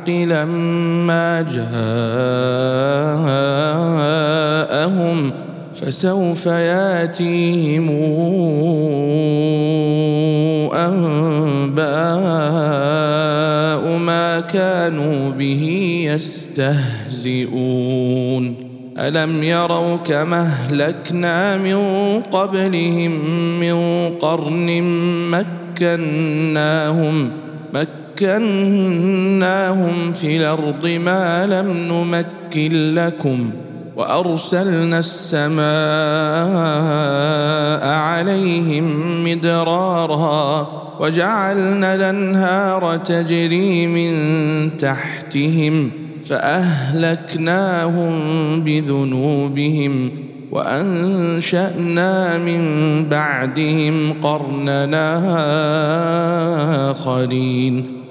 الحق لما جاءهم فسوف ياتيهم أنباء ما كانوا به يستهزئون. ألم يروا كما أهلكنا من قبلهم من قرن مكناهم مكناهم مكناهم في الأرض ما لم نمكن لكم وارسلنا السماء عليهم مدرارا وجعلنا الانهار تجري من تحتهم فاهلكناهم بذنوبهم وانشانا من بعدهم قرننا اخرين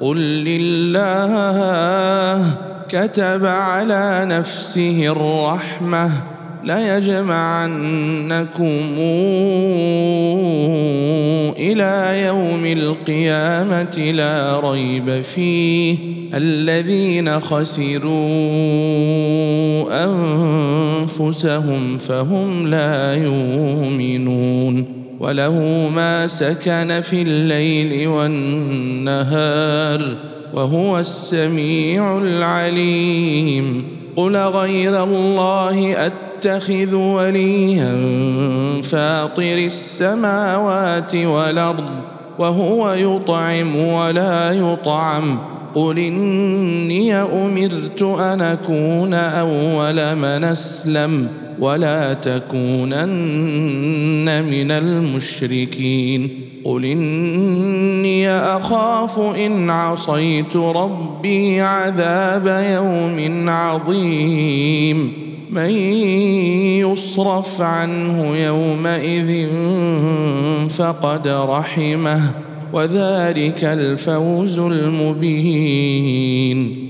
قل لله كتب على نفسه الرحمة ليجمعنكم إلى يوم القيامة لا ريب فيه. الذين خسروا أنفسهم فهم لا يؤمنون. وله ما سكن في الليل والنهار وهو السميع العليم. قل غير الله أتخذ وليا فاطر السماوات والأرض وهو يطعم ولا يطعم. قل إني أمرت أن أكون أول من أسلم. ولا تكونن من المشركين. قل إني أخاف إن عصيت ربي عذاب يوم عظيم. من يصرف عنه يومئذ فقد رحمه. وذلك الفوز المبين.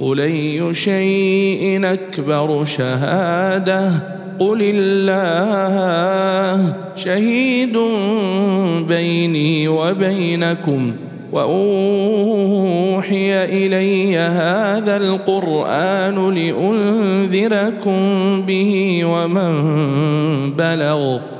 قل أي شيء أكبر شهادة؟ قل الله شهيد بيني وبينكم وأوحي إلي هذا القرآن لأنذركم به ومن بلغ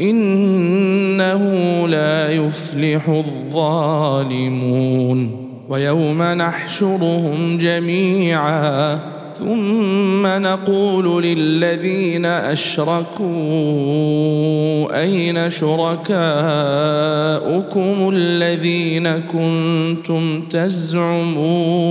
إنه لا يفلح الظالمون ويوم نحشرهم جميعا ثم نقول للذين أشركوا أين شركاؤكم الذين كنتم تزعمون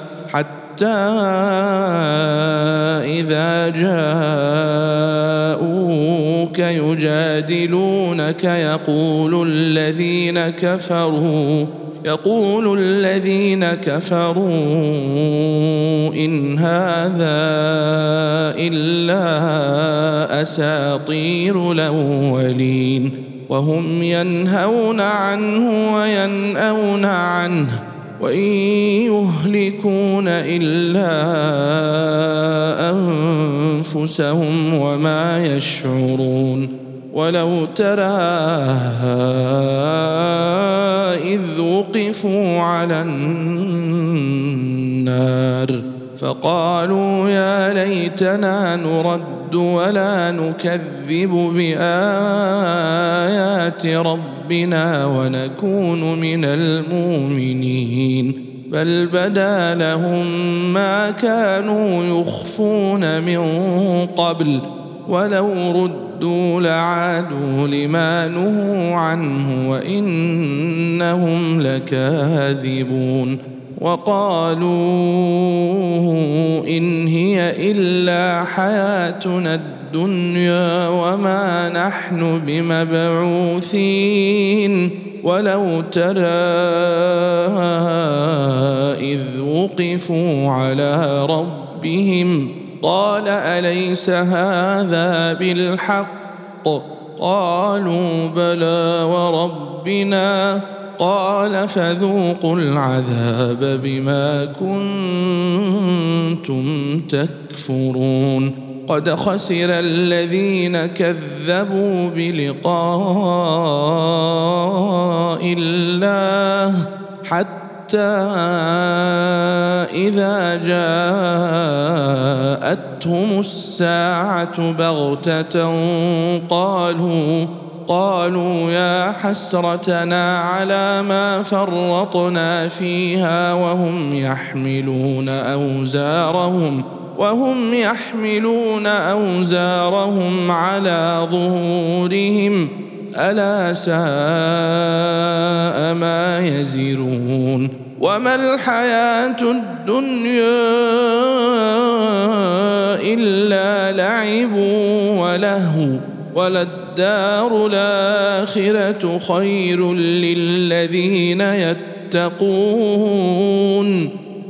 حتى إذا جاءوك يجادلونك يقول الذين كفروا يقول الذين كفروا إن هذا إلا أساطير الأولين وهم ينهون عنه وينأون عنه. وإن يهلكون إلا أنفسهم وما يشعرون ولو ترى إذ وقفوا على النار فقالوا يا ليتنا نرد ولا نكذب بآيات ربنا ونكون من المؤمنين. بل بدا لهم ما كانوا يخفون من قبل ولو ردوا لعادوا لما نهوا عنه وإنهم لكاذبون. وقالوا إن هي إلا حياتنا الدنيا. وما نحن بمبعوثين. ولو ترى إذ وقفوا على ربهم قال أليس هذا بالحق؟ قالوا بلى وربنا. قال فذوقوا العذاب بما كنتم تكفرون. قد خسر الذين كذبوا بلقاء الله حتى إذا جاءتهم الساعة بغتة قالوا قالوا يا حسرتنا على ما فرطنا فيها وهم يحملون أوزارهم. وهم يحملون أوزارهم على ظهورهم. ألا ساء ما يزرون. وما الحياة الدنيا إلا لعب ولهو. وللدار الآخرة خير للذين يتقون.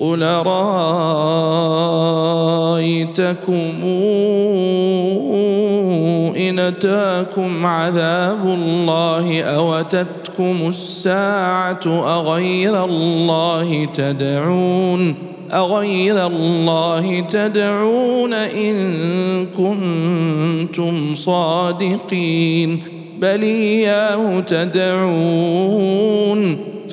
قل رايتكم إن أتاكم عذاب الله اوتتكم الساعة أغير الله تدعون أغير الله تدعون إن كنتم صادقين بل إياه تدعون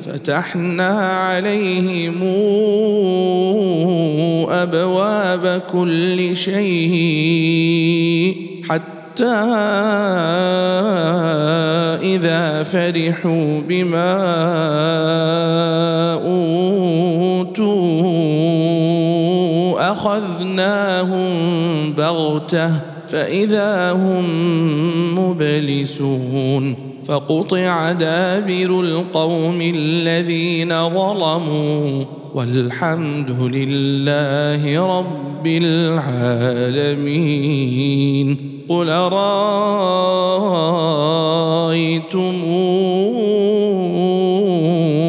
فتحنا عليهم أبواب كل شيء حتى إذا فرحوا بما أوتوا أخذناهم بغتة فإذا هم مبلسون فقطع دابر القوم الذين ظلموا والحمد لله رب العالمين. قل أرأيتم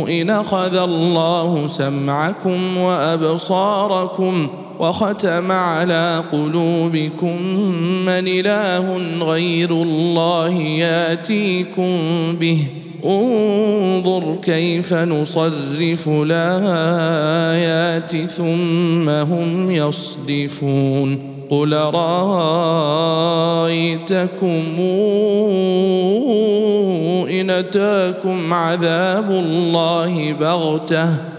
إن أخذ الله سمعكم وأبصاركم وختم على قلوبكم من إله غير الله ياتيكم به. انظر كيف نصرف الآيات ثم هم يصدفون. قل رايتكم إن أتاكم عذاب الله بغتة؟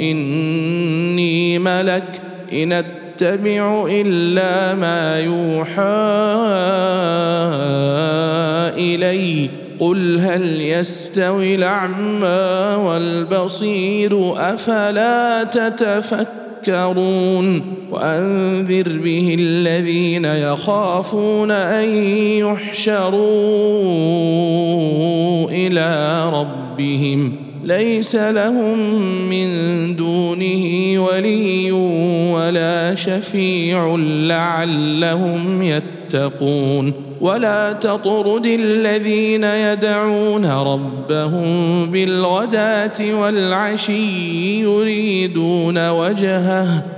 إني ملك إن أتبع إلا ما يوحى إلي. قل هل يستوي الأعمى والبصير؟ أفلا تتفكرون؟ وأنذر به الذين يخافون أن يحشروا إلى ربهم. ليس لهم من دونه ولي ولا شفيع لعلهم يتقون. ولا تطرد الذين يدعون ربهم بالغداة والعشي يريدون وجهه.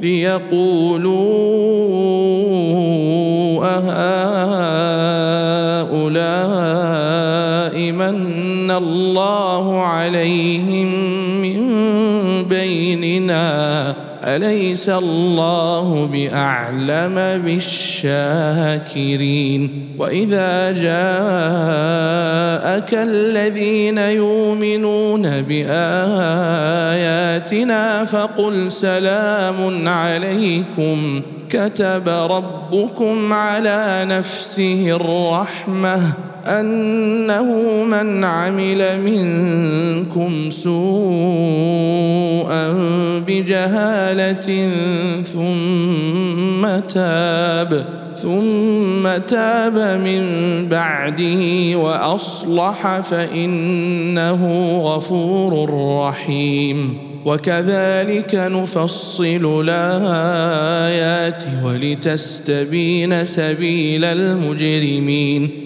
ليقولوا أهؤلاء من الله عليهم من بيننا أليس الله بأعلم بالشاكرين؟ وإذا جاءك الذين يؤمنون بآياتنا فقل سلام عليكم. كتب ربكم على نفسه الرحمة. أنه من عمل منكم سوءا بجهالة ثم تاب ثم تاب من بعده وأصلح فإنه غفور رحيم. وكذلك نفصل الآيات ولتستبين سبيل المجرمين.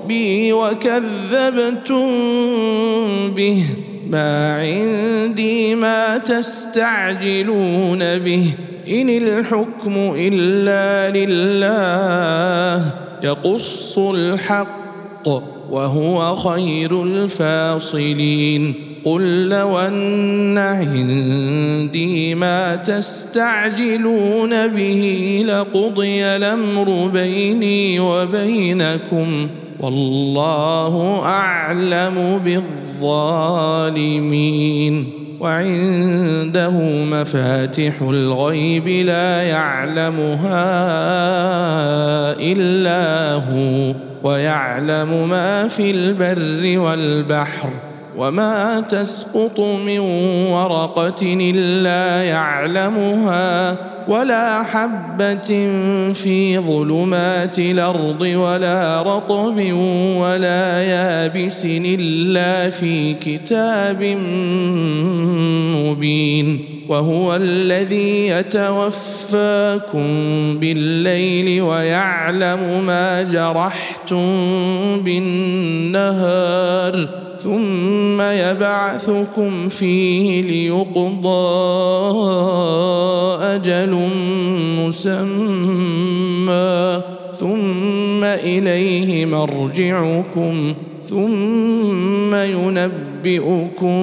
وكذبتم به. ما عندي ما تستعجلون به. إن الحكم إلا لله. يقص الحق وهو خير الفاصلين. قل لو أن عندي ما تستعجلون به لقضي الأمر بيني وبينكم. والله أعلم بالظالمين. وعنده مفاتح الغيب لا يعلمها إلا هو ويعلم ما في البر والبحر وما تسقط من ورقة إلا يعلمها. ولا حبة في ظلمات الأرض ولا رطب ولا يابس إلا في كتاب مبين وهو الذي يتوفاكم بالليل ويعلم ما جرحتم بالنهار ثم يبعثكم فيه ليقضى أجل مسمى. ثم إليه مرجعكم. ثم ينبئكم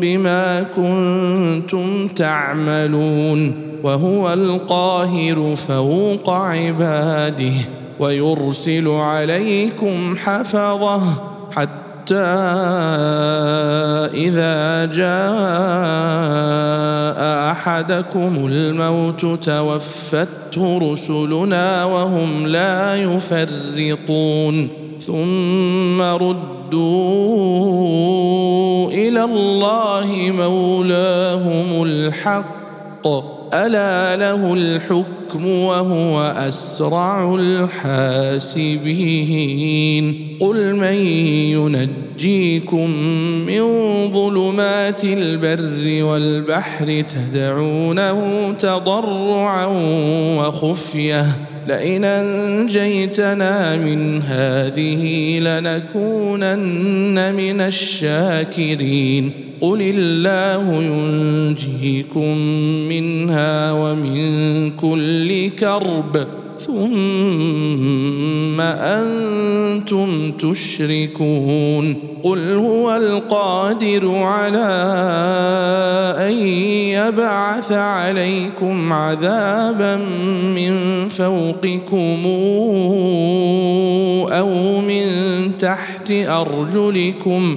بما كنتم تعملون. وهو القاهر فوق عباده. ويرسل عليكم حفظه حتى إذا جاء أحدكم الموت توفته رسلنا وهم لا يفرطون. ثم ردوا إلى الله مولاهم الحق. ألا له الحكم وهو أسرع الحاسبين قل من ينجيكم من ظلمات البر والبحر تدعونه تضرعا وخفية لئن أنجيتنا من هذه لنكونن من الشاكرين قل الله ينجيكم منها ومن كل كرب ثم أنتم تشركون قل هو القادر على ان يبعث عليكم عذابا من فوقكم أو من تحت ارجلكم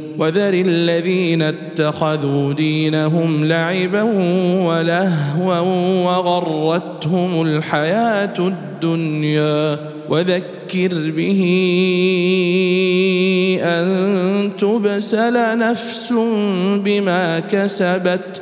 وذر الذين اتخذوا دينهم لعبا ولهوا وغرتهم الحياة الدنيا وذكر به أن تبسل نفس بما كسبت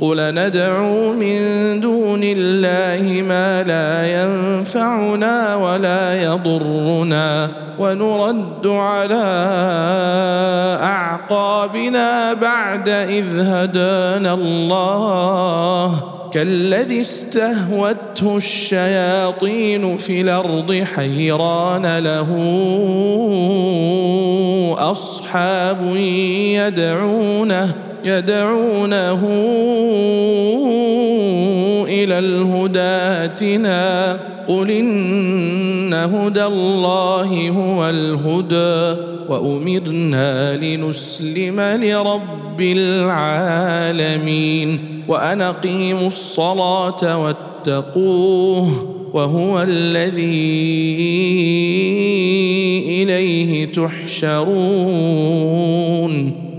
قل ندعو من دون الله ما لا ينفعنا ولا يضرنا ونرد على أعقابنا بعد إذ هدانا الله. كالذي استهوته الشياطين في الأرض حيران له أصحاب يدعونه يدعونه إلى الهدى آتنا. قل إن هدى الله هو الهدى وأمرنا لنسلم لرب العالمين. وان أقيموا الصلاة واتقوه وهو الذي إليه تحشرون.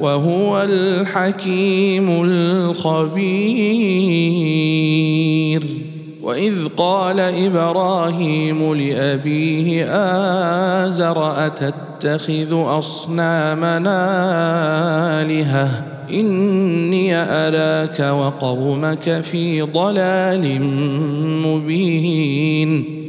وهو الحكيم الخبير. وإذ قال إبراهيم لأبيه آزر أتتخذ أصنامنا آلهة؟ إني أراك وقومك في ضلال مبين.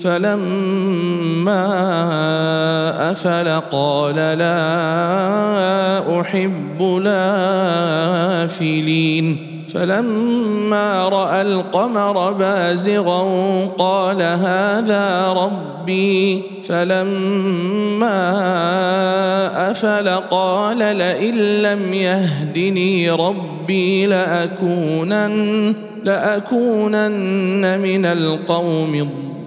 فلما أفل قال لا أحب الآفلين. فلما رأى القمر بازغا قال هذا ربي. فلما أفل قال لئن لم يهدني ربي لأكونن لأكونن من القوم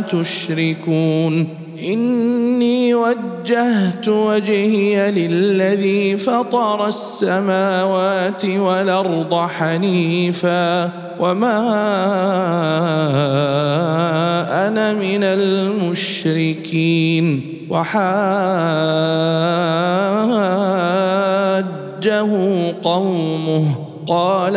تشركون. إني وجهت وجهي للذي فطر السماوات والأرض حنيفا. وما أنا من المشركين. وحاجه قومه. قال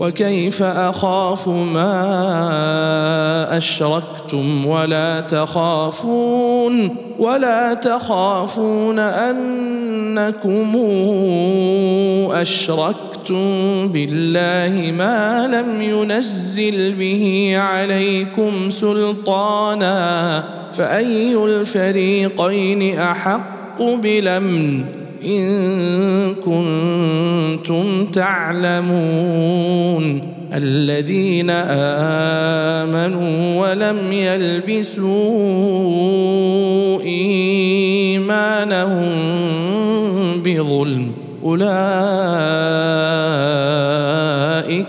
وكيف أخاف ما أشركتم ولا تخافون ولا تخافون أنكم أشركتم بالله ما لم ينزل به عليكم سلطانا فأي الفريقين أحق بلمن إن كنتم تعلمون الذين آمنوا ولم يلبسوا إيمانهم بظلم أولئك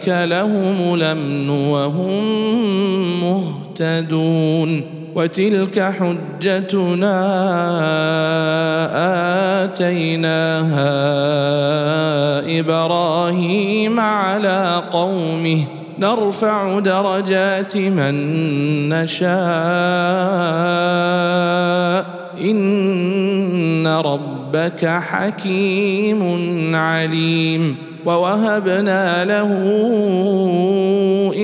لهم الأمن وهم مهتدون وتلك حجتنا آتيناها إبراهيم على قومه. نرفع درجات من نشاء. إن ربك حكيم عليم. ووهبنا له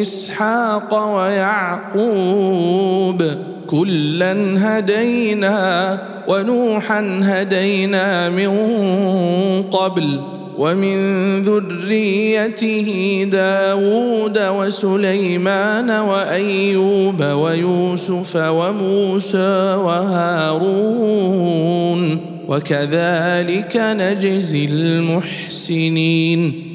إسحاق ويعقوب. كلا هدينا ونوحا هدينا من قبل ومن ذريته داود وسليمان وأيوب ويوسف وموسى وهارون وكذلك نجزي المحسنين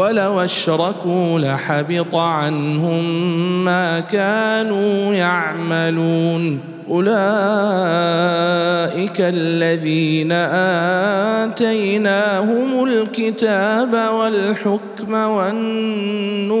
ولو أشركوا لحبط عنهم ما كانوا يعملون. أولئك الذين آتيناهم الكتاب والحكم والنبوءة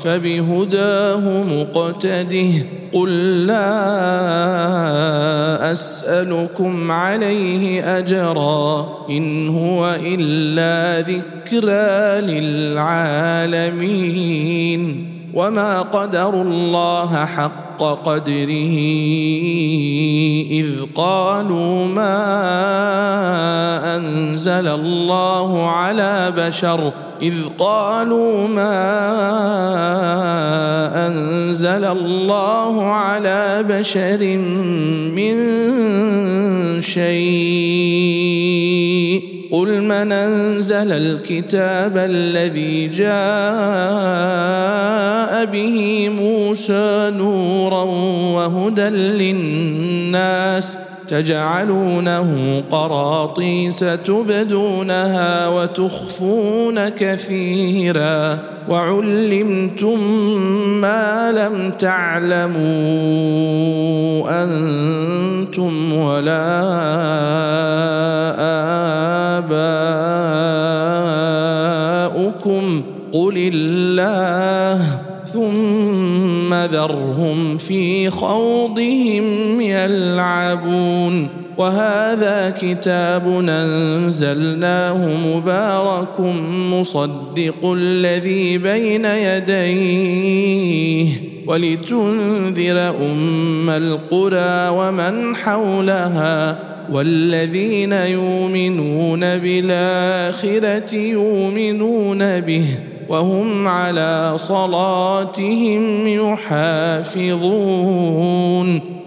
فبهداه مقتده قل لا أسألكم عليه أجرا إن هو إلا ذكرى للعالمين وما قدروا الله حق قدره إذ قالوا ما أنزل الله على بشر إذ قالوا ما أنزل الله على بشر من شيء قل من أنزل الكتاب الذي جاء به موسى نورا وهدى للناس تجعلونه قراطيس تبدونها وتخفون كثيرا وعلمتم ما لم تعلموا أنتم ولا آباؤكم قل الله ثم ذرهم في خوضهم يلعبون. وهذا كتاب أنزلناه مبارك مصدق الذي بين يديه. ولتنذر أم القرى ومن حولها والذين يؤمنون بالآخرة يؤمنون به. وهم على صلاتهم يحافظون.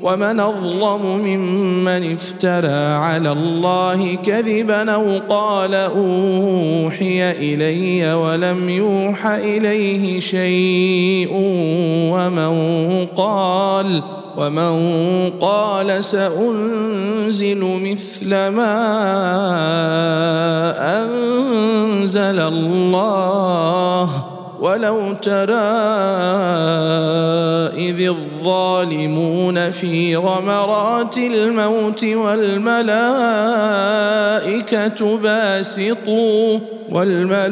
ومن أظلم ممن افترى على الله كذبا أو قال أوحي إلي ولم يوح إليه شيء ومن قال ومن قال سأنزل مثل ما أنزل الله ولو ترى إذ الظالمون في غمرات الموت والملائكة باسطوا والملائكة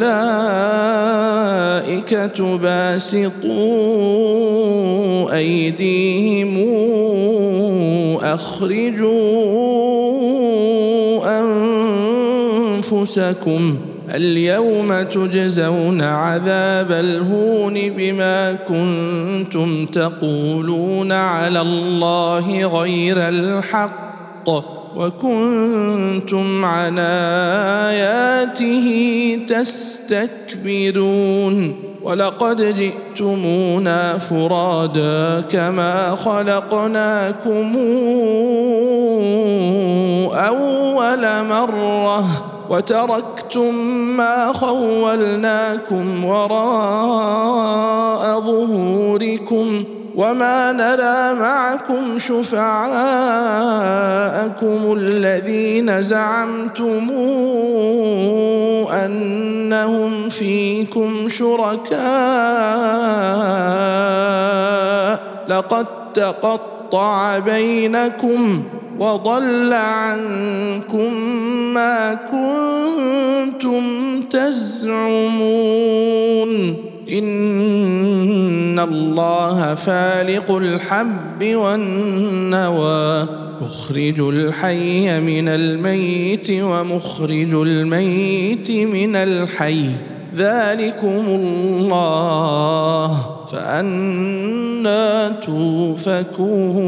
باسطوا أيديهم أخرجوا أنفسكم اليوم تجزون عذاب الهون بما كنتم تقولون على الله غير الحق وكنتم عن آياته تستكبرون ولقد جئتمونا فرادا كما خلقناكم أول مرة وتركتم ما خولناكم وراء ظهوركم وما نرى معكم شفعاءكم الذين زعمتم أنهم فيكم شركاء. لقد تقطع بينكم وضل عنكم ما كنتم تزعمون. إن الله فالق الحب والنوى يخرج الحي من الميت ومخرج الميت من الحي. ذلكم الله فأنا توفكون.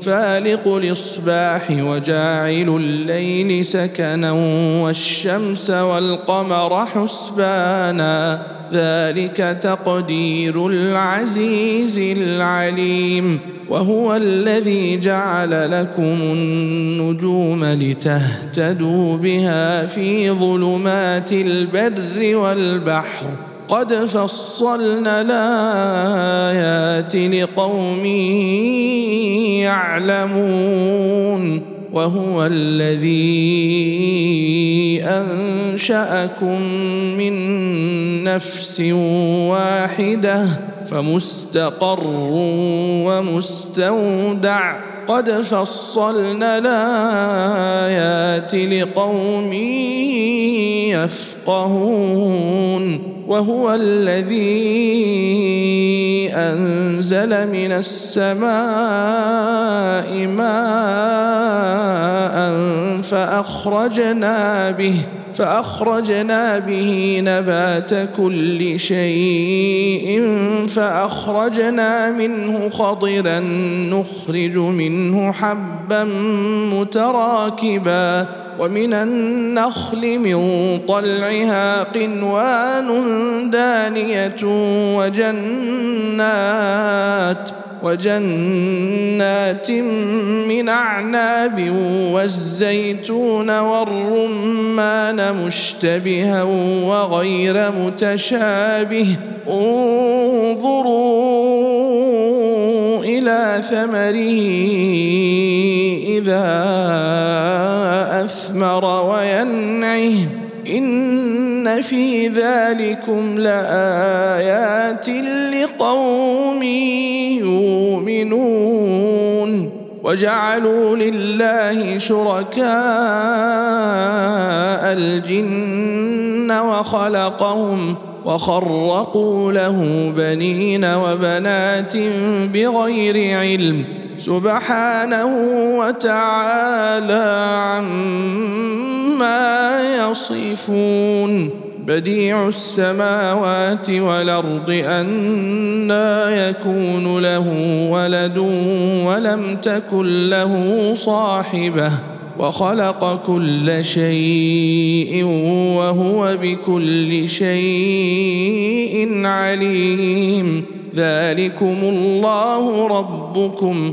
فالق الإصباح وجاعل الليل سكنا والشمس والقمر حسبانا ذلك تقدير العزيز العليم. وهو الذي جعل لكم النجوم لتهتدوا بها في ظلمات البر والبحر. قد فصلنا الآيات لقوم يعلمون وهو الذي أنشأكم من نفس واحدة فمستقر ومستودع. قد فصلنا الآيات لقوم يفقهون. وهو الذي أنزل من السماء ماء فأخرجنا به فأخرجنا به نبات كل شيء فأخرجنا منه خضرا نخرج منه حبا متراكبا ومن النخل من طلعها قنوان دانية وجنات وجنات من أعناب والزيتون والرمان مشتبها وغير متشابه. انظروا إلى ثمره إذا اثمر وينعه إن في ذلكم لآيات لقوم يؤمنون وجعلوا لله شركاء الجن وخلقهم وخرقوا له بنين وبنات بغير علم سبحانه وتعالى عما يصفون. بديع السماوات والأرض انى يكون له ولد ولم تكن له صاحبة وخلق كل شيء وهو بكل شيء عليم. ذلكم الله ربكم.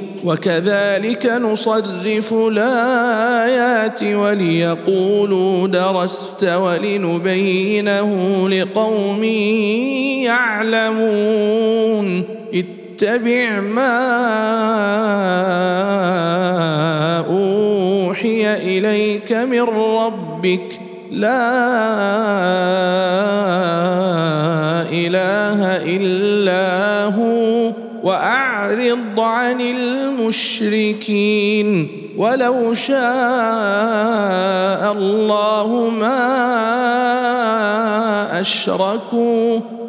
وكذلك نصرف الآيات وليقولوا درست ولنبينه لقوم يعلمون. اتبع ما أوحي إليك من ربك. لا إله إلا هو. وأعرض عن المشركين ولو شاء الله ما أشركوا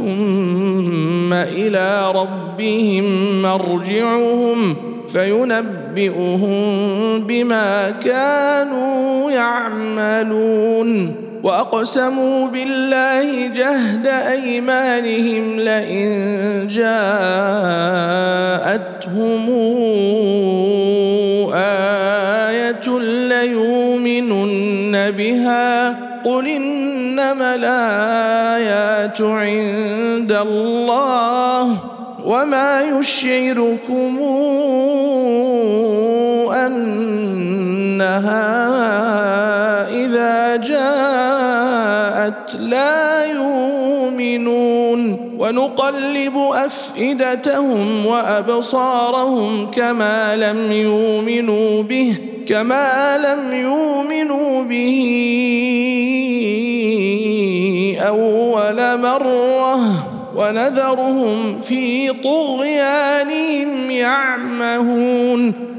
ثم إلى ربهم مرجعهم فينبئهم بما كانوا يعملون. وأقسموا بالله جهد أيمانهم لئن جاءتهم آية ليؤمنن بها. قل انما الايات عند الله وما يشعركم أنها إذا جاءت لا يؤمنون. ونقلب أفئدتهم وأبصارهم كما لم يؤمنوا به كما لم يؤمنوا به. أول مرة ونذرهم في طغيانهم يعمهون.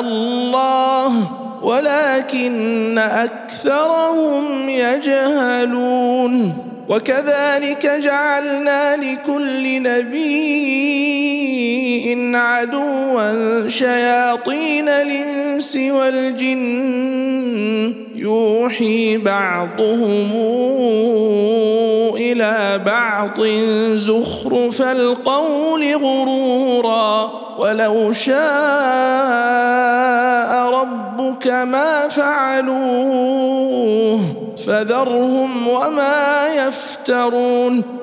الله ولكن أكثرهم يجهلون. وكذلك جعلنا لكل نبي عدوا شياطين الإنس والجن يوحي بعضهم إلى بعض زخرف القول غرورا. ولو شاء ربك ما فعلوه فذرهم وما يفترون.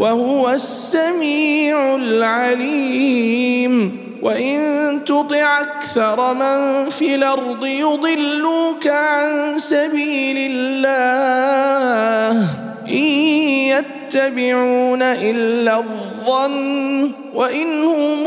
وهو السميع العليم. وإن تطع أكثر من في الأرض يضلوك عن سبيل الله. إن يتبعون إلا الظن وإن هم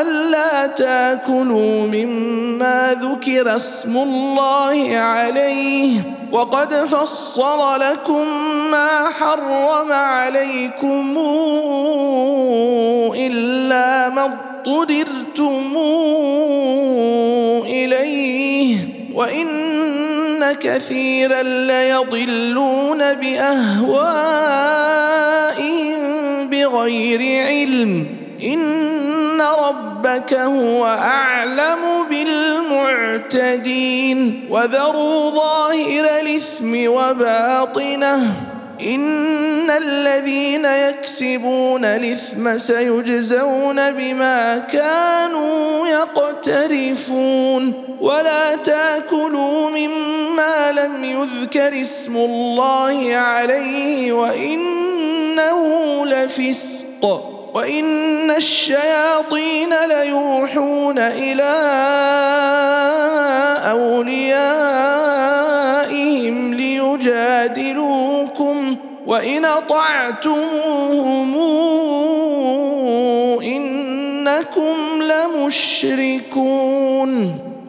ألا تأكلوا مما ذكر اسم الله عليه وقد فصل لكم ما حرم عليكم إلا ما اضطررتم إليه وإن كثيرا ليضلون بأهوائهم بغير علم إن ربك هو أعلم بالمعتدين وذروا ظاهر الإثم وباطنه إن الذين يكسبون الإثم سيجزون بما كانوا يقترفون ولا تأكلوا مما لم يذكر اسم الله عليه وإنه لفسق وان الشياطين ليوحون إلى اوليائهم ليجادلوكم وان اطعتموهم انكم لمشركون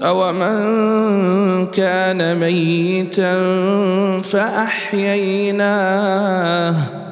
اومن كان ميتا فاحييناه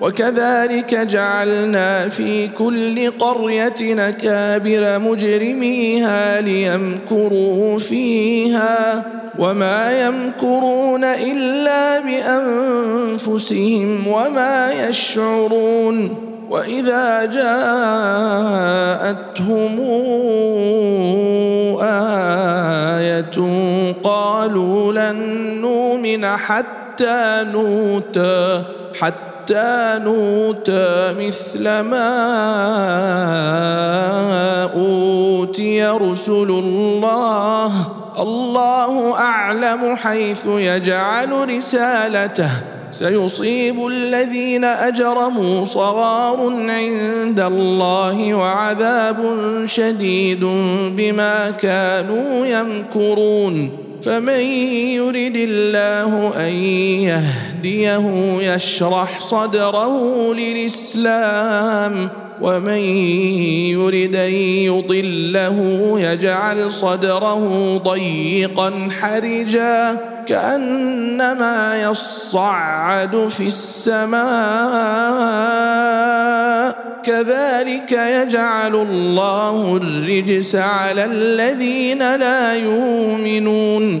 وكذلك جعلنا في كل قرية نكابر مجرميها ليمكروا فيها وما يمكرون إلا بأنفسهم وما يشعرون وإذا جاءتهم آية قالوا لن نؤمن حتى نوتى حتى حتى نوتى مثل ما أوتي رسل الله. الله أعلم حيث يجعل رسالته. سيصيب الذين أجرموا صغار عند الله وعذاب شديد بما كانوا يمكرون. فمن يرد الله أن يهديه يشرح صدره للإسلام ومن يرد أن يضله يجعل صدره ضيقا حرجا كأنما يصعد في السماء كذلك يجعل الله الرجس على الذين لا يؤمنون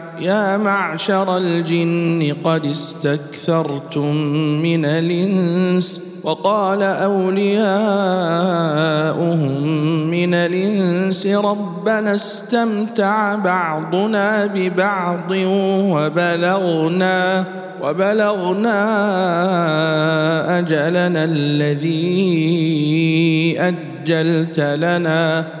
يا معشر الجن قد استكثرتم من الإنس وقال أولياؤهم من الإنس ربنا استمتع بعضنا ببعض وبلغنا وبلغنا أجلنا الذي أجلت لنا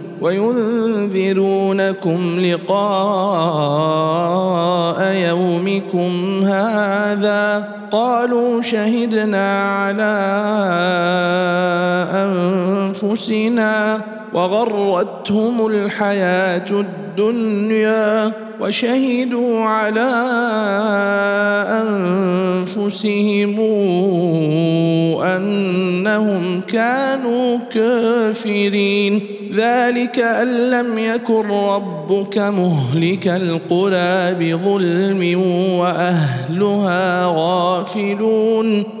وينذرونكم لقاء يومكم هذا قالوا شهدنا على أنفسنا وغرتهم الحياة الدنيا وشهدوا على أنفسهم أنهم كانوا كافرين. ذلك أن لم يكن ربك مهلك القرى بظلم وأهلها غافلون.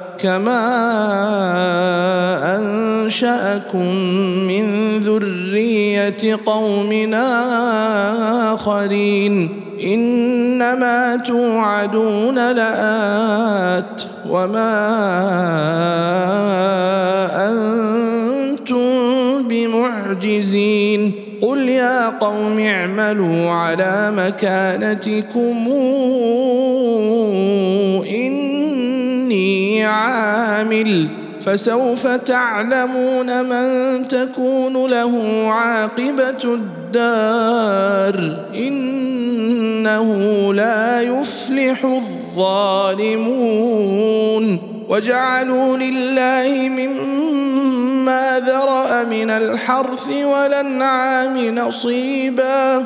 كما أنشأكم من ذرية قوم آخرين إنما توعدون لآت وما أنتم بمعجزين قل يا قوم اعملوا على مكانتكم إني عامل فسوف تعلمون من تكون له عاقبة الدار إنه لا يفلح الظالمون. وجعلوا لله مما ذرأ من الحرث والأنعام نصيباً.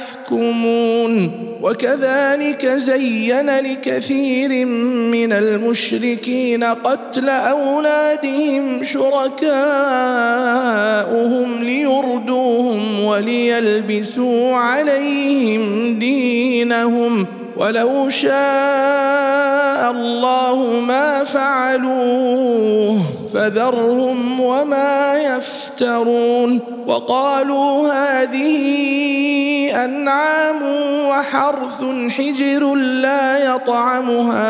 وكذلك زين لكثير من المشركين قتل أولادهم شركاؤهم ليردوهم وليلبسوا عليهم دينهم. ولو شاء الله ما فعلوه فذرهم وما يفترون. وقالوا هذه أنعام وحرث حجر لا يطعمها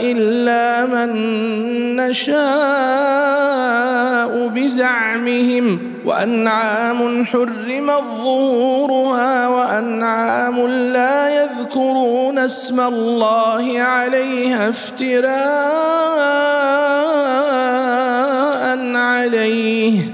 إلا من نشاء بزعمهم وأنعام حرمت ظهورها وأنعام لا يذكرون اسم الله عليها افتراء عليه.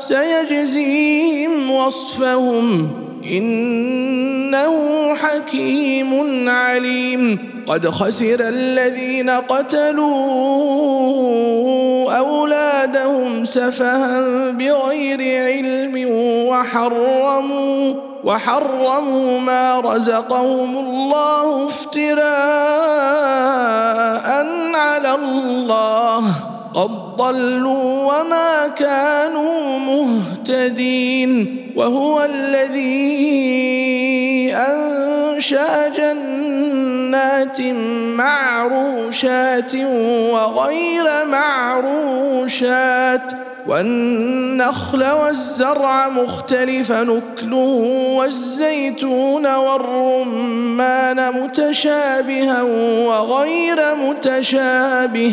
سيجزيهم وصفهم. إنه حكيم عليم. قد خسر الذين قتلوا أولادهم سفها بغير علم وحرموا وحرموا ما رزقهم الله افتراء على الله. قد ضلوا وما كانوا مهتدين وهو الذي انشا جنات معروشات وغير معروشات والنخل والزرع مختلف نكله والزيتون والرمان متشابها وغير متشابه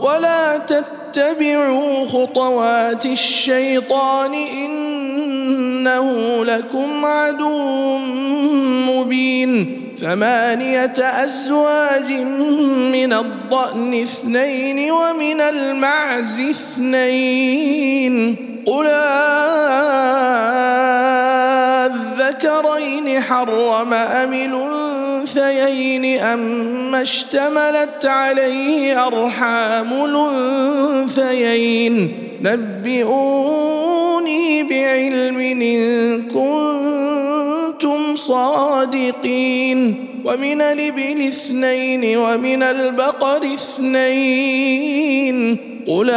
ولا تتبعوا خطوات الشيطان إنه لكم عدو مبين ثمانية أزواج من الضأن اثنين ومن المعز اثنين قل الذكرين حرم أم الأنثيين اما اشتملت عليه أرحام الأنثيين نبئوني بعلم إن كنتم صادقين ومن الإبل اثنين ومن البقر اثنين قل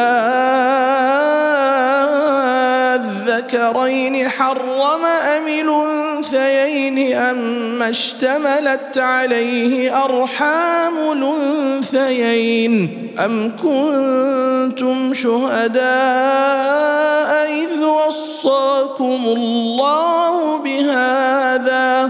الذكرين حرم أم الأنثيين أما اشتملت عليه أرحام الأنثيين أم كنتم شهداء إذ وصاكم الله بهذا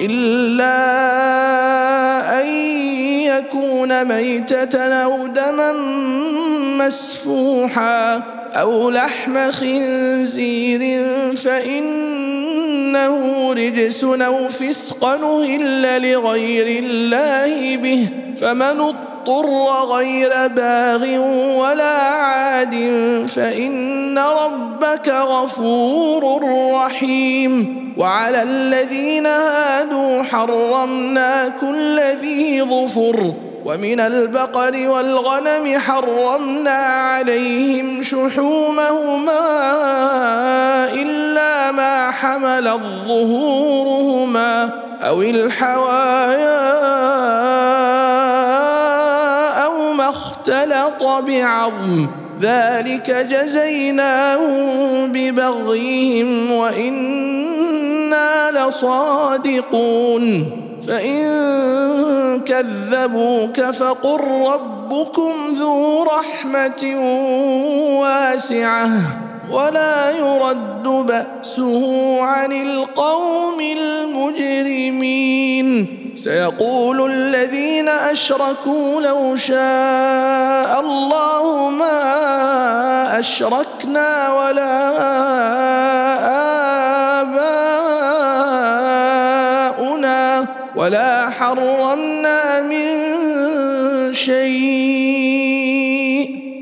إلا أن يكون ميتة أو دما مسفوحا أو لحم خنزير فإنه رجس أو فسق نهل لغير الله به فمن اضطر غير باغ ولا عاد فإن ربك غفور رحيم وعلى الذين هادوا حرمنا كل ذي ظفر ومن البقر والغنم حرمنا عليهم شحومهما إلا ما حملت ظهورهما أو الحوايا أو ما اختلط بعظم ذلك جزيناهم ببغيهم وإنا لصادقون. فإن كذبوك فقل ربكم ذو رحمة واسعة. ولا يرد بأسه عن القوم المجرمين. سيقول الذين أشركوا لو شاء الله ما أشركنا ولا ولا حرمنا من شيء.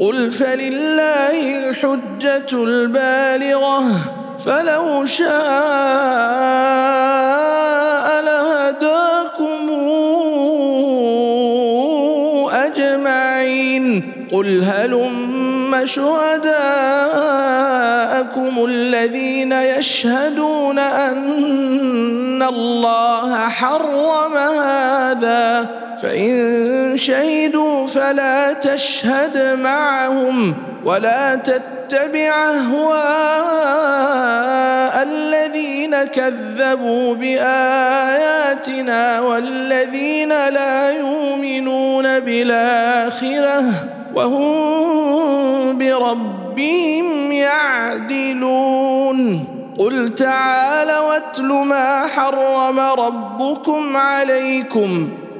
قل فلله الحجة البالغة فلو شاء لهداكم أجمعين. قل هلم شهداءكم الذين يشهدون أن الله حرم هذا. فإن شهدوا فلا تشهد معهم ولا تتبع أهواء الذين كذبوا بآياتنا والذين لا يؤمنون بالآخرة وهم بربهم يعدلون. قل تعال واتل ما حرم ربكم عليكم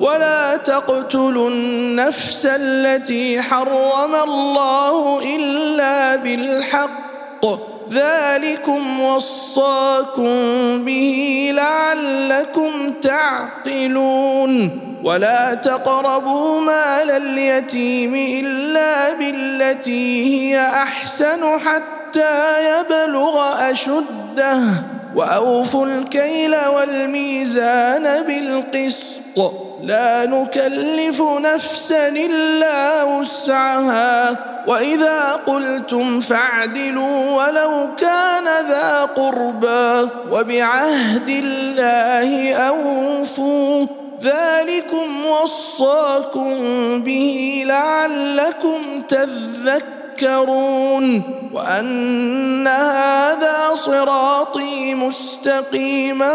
ولا تقتلوا النفس التي حرم الله إلا بالحق. ذلكم وصاكم به لعلكم تعقلون. ولا تقربوا مال اليتيم إلا بالتي هي أحسن حتى يبلغ أشده. وأوفوا الكيل والميزان بالقسط. لا نكلف نفسا إلا وسعها. وإذا قلتم فاعدلوا ولو كان ذا قربى وبعهد الله أوفوا. ذلكم وصاكم به لعلكم تذكرون. وأن هذا صراطي مستقيما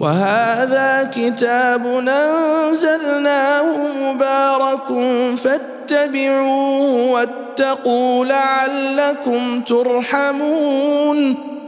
وهذا كتاب أنزلناه مبارك فاتبعوه واتقوا لعلكم ترحمون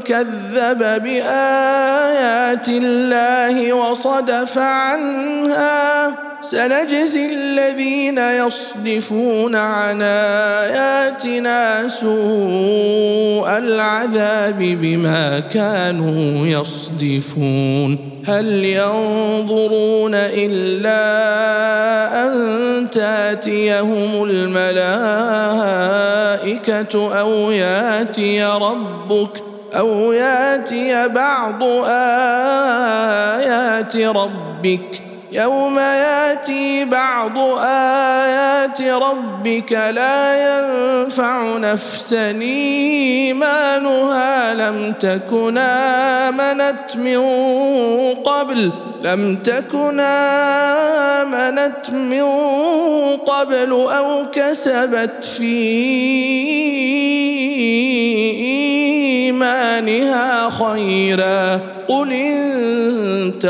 كذب بآيات الله وصدف عنها. سنجزي الذين يصدفون عن آياتنا سوء العذاب بما كانوا يصدفون. هل ينظرون إلا أن تأتيهم الملائكة أو يأتي ربك أو ياتي بعض آيات ربك يوم ياتي بعض آيات ربك لا ينفع نفسا إيمانها لم تكن آمنت من قبل لم تكن آمنت من قبل أو كسبت في إيمانها خيرا. قل انتظروا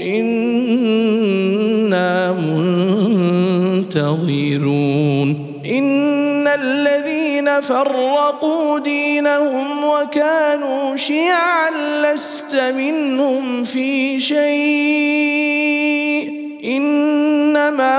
أنا منتظرون. ان الذين فرقوا دينهم وكانوا شيعا لست منهم في شيء. انما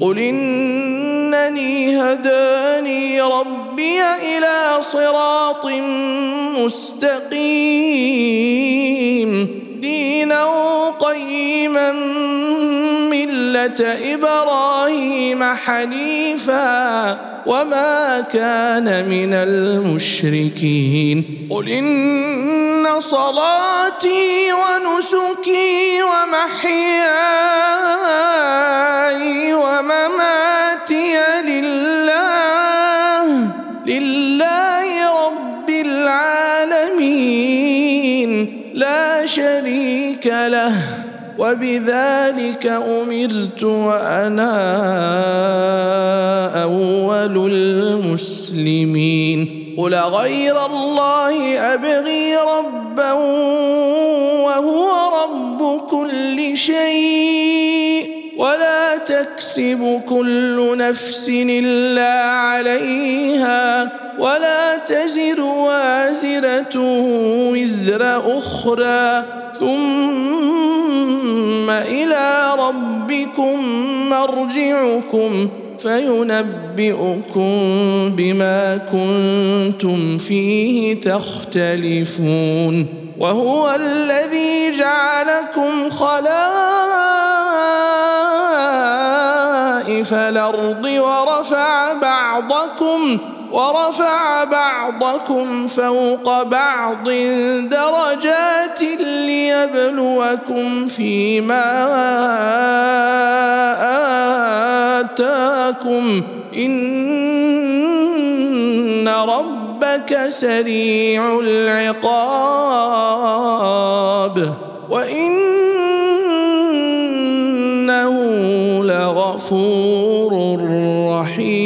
قل إنني هداني ربي إلى صراط مستقيم دينا قيما ملة إبراهيم حنيفا وما كان من المشركين. قل إن صلاتي ونسكي ومحياي ومماتي لله لله رب العالمين لا شريك له. وبذلك أمرت وأنا أول المسلمين. قل غير الله ابغي ربا وهو رب كل شيء ولا تكسب كل نفس الا عليها ولا تزر وازره وزر أخرى ثم إلى ربكم مرجعكم فينبئكم بما كنتم فيه تختلفون وهو الذي جعلكم خلائف الأرض ورفع بعضكم ورفع بعضكم فوق بعض درجات ليبلوكم فيما آتاكم. إن ربك سريع العقاب. وإنه لغفور رحيم.